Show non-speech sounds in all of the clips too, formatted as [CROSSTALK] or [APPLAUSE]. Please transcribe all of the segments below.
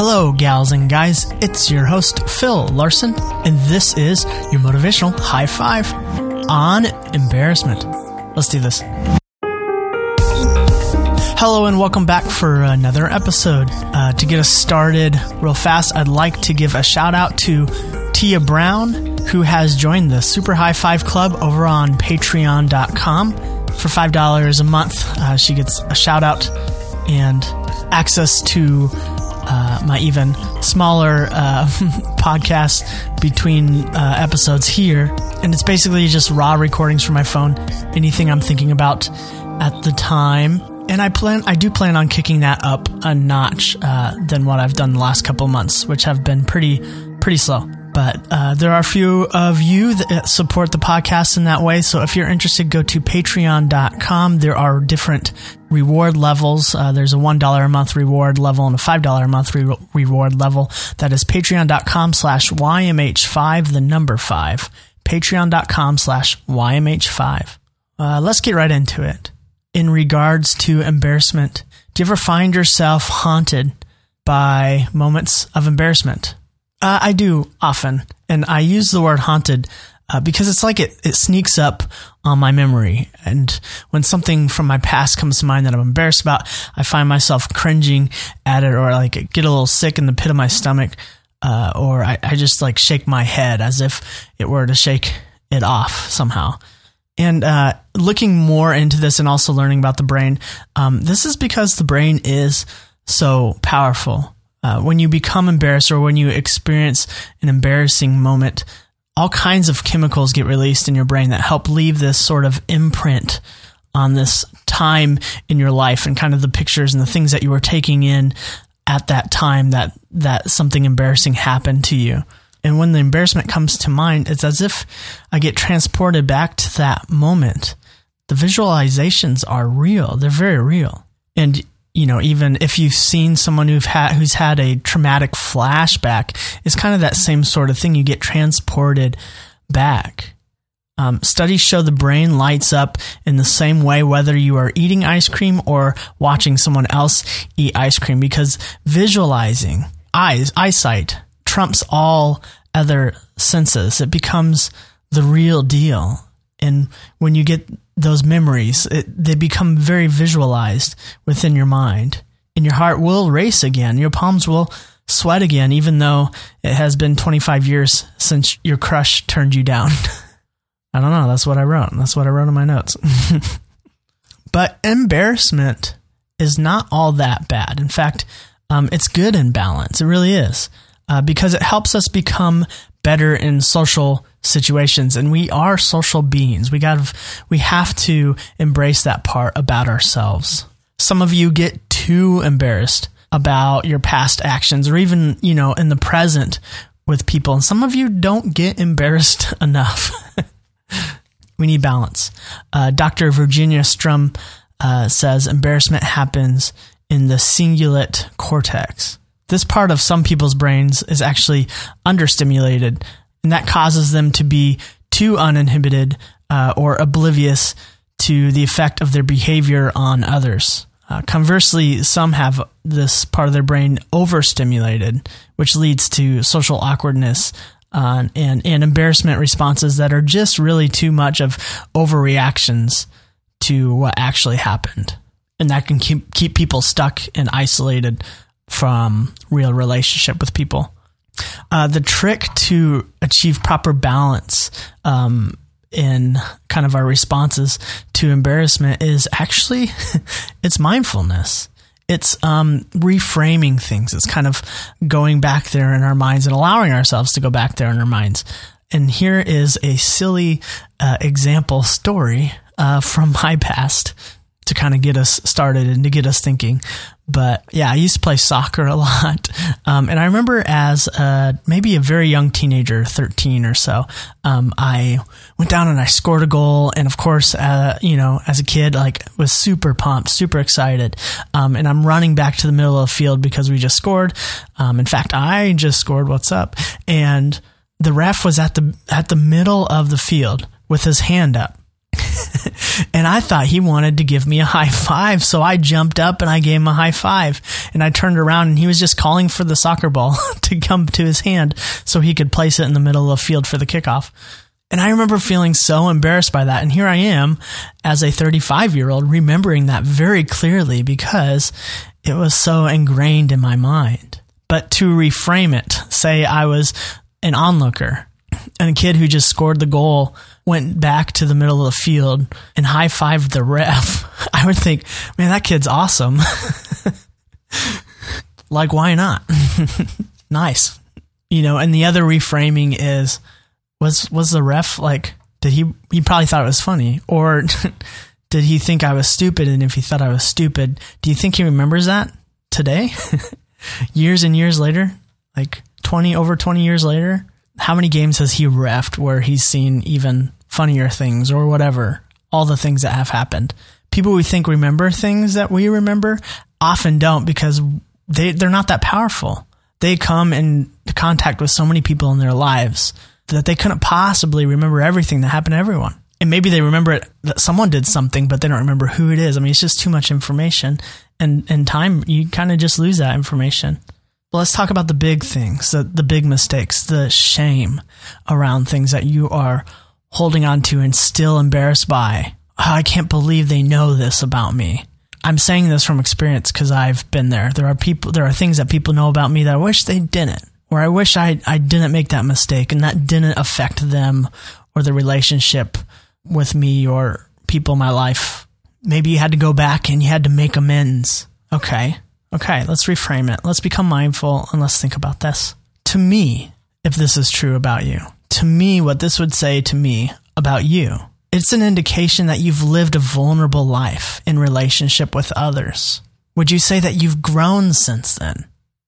Hello, gals and guys. It's your host, Phil Larson, and this is your motivational high five on embarrassment. Let's do this. Hello, and welcome back for another episode. Uh, to get us started real fast, I'd like to give a shout out to Tia Brown, who has joined the Super High Five Club over on patreon.com. For $5 a month, uh, she gets a shout out and access to uh, my even smaller uh, [LAUGHS] podcast between uh, episodes here. And it's basically just raw recordings from my phone, anything I'm thinking about at the time. And I plan, I do plan on kicking that up a notch uh, than what I've done the last couple months, which have been pretty, pretty slow but uh, there are a few of you that support the podcast in that way. So if you're interested, go to patreon.com. There are different reward levels. Uh, there's a $1 a month reward level and a $5 a month re- reward level. That is patreon.com slash YMH5, the number five. Patreon.com slash YMH5. Uh, let's get right into it. In regards to embarrassment, do you ever find yourself haunted by moments of embarrassment? Uh, I do often, and I use the word haunted uh, because it's like it, it sneaks up on my memory. And when something from my past comes to mind that I'm embarrassed about, I find myself cringing at it or like get a little sick in the pit of my stomach. Uh, or I, I just like shake my head as if it were to shake it off somehow. And uh, looking more into this and also learning about the brain, um, this is because the brain is so powerful. Uh, when you become embarrassed or when you experience an embarrassing moment, all kinds of chemicals get released in your brain that help leave this sort of imprint on this time in your life and kind of the pictures and the things that you were taking in at that time that that something embarrassing happened to you. And when the embarrassment comes to mind, it's as if I get transported back to that moment. The visualizations are real. They're very real. And you know, even if you've seen someone who've had who's had a traumatic flashback, it's kind of that same sort of thing. You get transported back. Um, studies show the brain lights up in the same way whether you are eating ice cream or watching someone else eat ice cream because visualizing eyes eyesight trumps all other senses. It becomes the real deal. And when you get those memories, it, they become very visualized within your mind. And your heart will race again. Your palms will sweat again, even though it has been 25 years since your crush turned you down. [LAUGHS] I don't know. That's what I wrote. That's what I wrote in my notes. [LAUGHS] but embarrassment is not all that bad. In fact, um, it's good in balance. It really is. Uh, because it helps us become better in social situations and we are social beings. We got we have to embrace that part about ourselves. Some of you get too embarrassed about your past actions or even, you know, in the present with people and some of you don't get embarrassed [LAUGHS] enough. [LAUGHS] we need balance. Uh, Dr. Virginia Sturm uh, says embarrassment happens in the cingulate cortex. This part of some people's brains is actually understimulated and that causes them to be too uninhibited uh, or oblivious to the effect of their behavior on others. Uh, conversely, some have this part of their brain overstimulated, which leads to social awkwardness uh, and, and embarrassment responses that are just really too much of overreactions to what actually happened. And that can keep, keep people stuck and isolated from real relationship with people. Uh, the trick to achieve proper balance um, in kind of our responses to embarrassment is actually [LAUGHS] it's mindfulness. It's um, reframing things. It's kind of going back there in our minds and allowing ourselves to go back there in our minds. And here is a silly uh, example story uh, from [LAUGHS] my past to kind of get us started and to get us thinking. But yeah, I used to play soccer a [LAUGHS] lot. Um, and I remember as maybe a very young teenager, 13 or so, um, I went down and I scored a goal. And of course, uh, you know, as a kid, like was super pumped, super excited. Um, and I'm running back to the middle of the field because we just scored. Um, in fact, I just scored. What's up? And the ref was at the, at the middle of the field with his hand up. [LAUGHS] and I thought he wanted to give me a high five. So I jumped up and I gave him a high five. And I turned around and he was just calling for the soccer ball [LAUGHS] to come to his hand so he could place it in the middle of the field for the kickoff. And I remember feeling so embarrassed by that. And here I am as a 35 year old remembering that very clearly because it was so ingrained in my mind. But to reframe it, say I was an onlooker and a kid who just scored the goal went back to the middle of the field and high fived the ref, [LAUGHS] I would think, man, that kid's awesome. [LAUGHS] like, why not? [LAUGHS] nice. You know, and the other reframing is was was the ref like did he he probably thought it was funny or did he think I was stupid and if he thought I was stupid, do you think he remembers that today? years and years later? Like 20 over 20 years later? how many games has he refed where he's seen even funnier things or whatever? All the things that have happened. People we think remember things that we remember often don't because they, they're not that powerful. They come in contact with so many people in their lives that they couldn't possibly remember everything that happened to everyone. And maybe they remember it, that someone did something, but they don't remember who it is. I mean, it's just too much information. And in time, you kind of just lose that information. Well, let's talk about the big things, the, the big mistakes, the shame around things that you are holding on to and still embarrassed by. Oh, I can't believe they know this about me. I'm saying this from experience because I've been there. There are people, there are things that people know about me that I wish they didn't, or I wish I, I didn't make that mistake and that didn't affect them or the relationship with me or people in my life. Maybe you had to go back and you had to make amends. Okay. Okay, let's reframe it. Let's become mindful and let's think about this. To me, if this is true about you, to me, what this would say to me about you, it's an indication that you've lived a vulnerable life in relationship with others. Would you say that you've grown since then?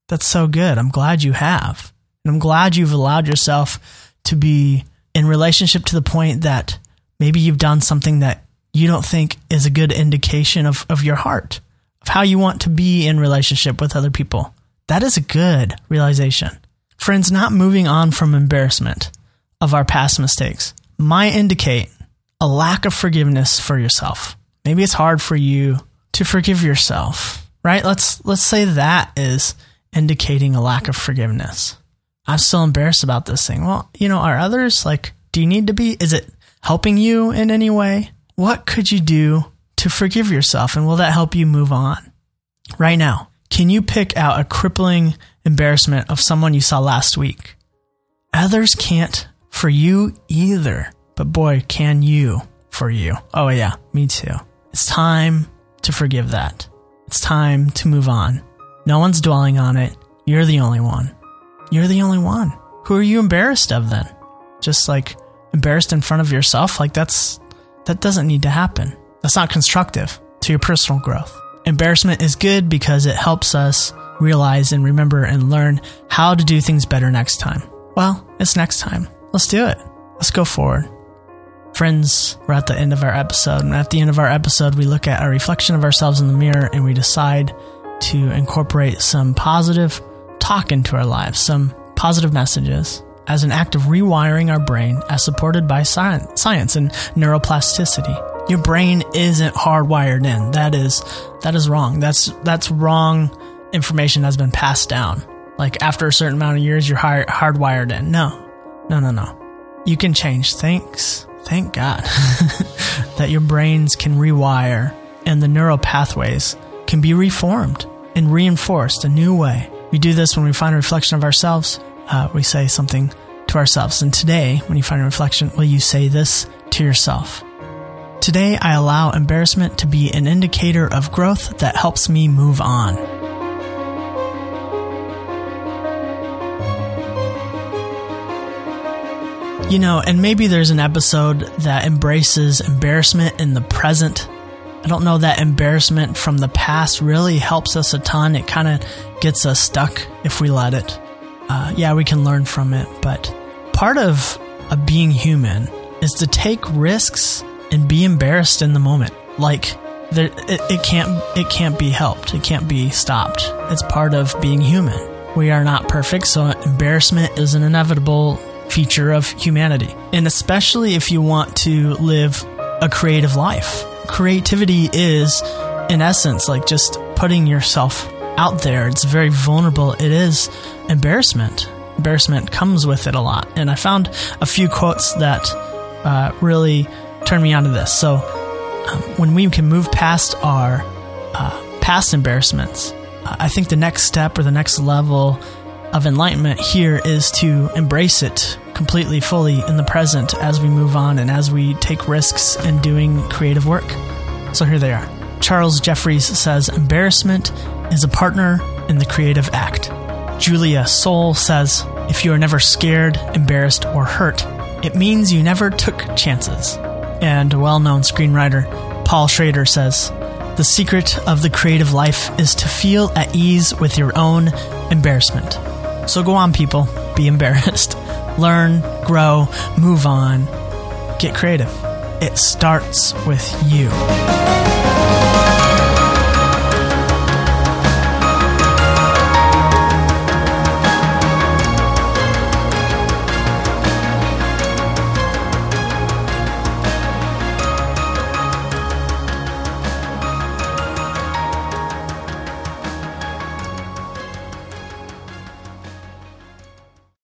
That's so good. I'm glad you have. And I'm glad you've allowed yourself to be in relationship to the point that maybe you've done something that you don't think is a good indication of, of your heart of how you want to be in relationship with other people. That is a good realization. Friends, not moving on from embarrassment of our past mistakes might indicate a lack of forgiveness for yourself. Maybe it's hard for you to forgive yourself, right? Let's let's say that is indicating a lack of forgiveness. I'm still embarrassed about this thing. Well, you know, are others like do you need to be is it helping you in any way? What could you do to forgive yourself, and will that help you move on? Right now, can you pick out a crippling embarrassment of someone you saw last week? Others can't for you either, but boy, can you for you. Oh, yeah, me too. It's time to forgive that. It's time to move on. No one's dwelling on it. You're the only one. You're the only one. Who are you embarrassed of then? Just like embarrassed in front of yourself? Like that's, that doesn't need to happen. That's not constructive to your personal growth. Embarrassment is good because it helps us realize and remember and learn how to do things better next time. Well, it's next time. Let's do it. Let's go forward. Friends, we're at the end of our episode. And at the end of our episode, we look at a reflection of ourselves in the mirror and we decide to incorporate some positive talk into our lives, some positive messages as an act of rewiring our brain as supported by science, and neuroplasticity. Your brain isn't hardwired in. That is that is wrong. That's that's wrong information that's been passed down. Like after a certain amount of years, you're hard, hardwired in. No, no, no, no. You can change. Thanks, thank God [LAUGHS] that your brains can rewire and the neural pathways can be reformed and reinforced a new way. We do this when we find a reflection of ourselves. Uh, we say something to ourselves. And today, when you find a reflection, will you say this to yourself? Today, I allow embarrassment to be an indicator of growth that helps me move on. You know, and maybe there's an episode that embraces embarrassment in the present. I don't know that embarrassment from the past really helps us a ton. It kind of gets us stuck if we let it. Uh, yeah, we can learn from it, but part of, of being human is to take risks and be embarrassed in the moment. Like there, it, it can't it can't be helped. It can't be stopped. It's part of being human. We are not perfect, so embarrassment is an inevitable feature of humanity. And especially if you want to live a creative life. Creativity is, in essence, like just putting yourself out there. It's very vulnerable. It is embarrassment. Embarrassment comes with it a lot. And I found a few quotes that uh, really turned me onto this. So, um, when we can move past our uh, past embarrassments, uh, I think the next step or the next level of enlightenment here is to embrace it completely, fully in the present as we move on and as we take risks in doing creative work. So here they are. Charles Jeffries says, Embarrassment is a partner in the creative act. Julia Sorel says, If you are never scared, embarrassed, or hurt, it means you never took chances. And a well known screenwriter, Paul Schrader, says, The secret of the creative life is to feel at ease with your own embarrassment. So go on, people, be embarrassed. [LAUGHS] Learn, grow, move on, get creative. It starts with you.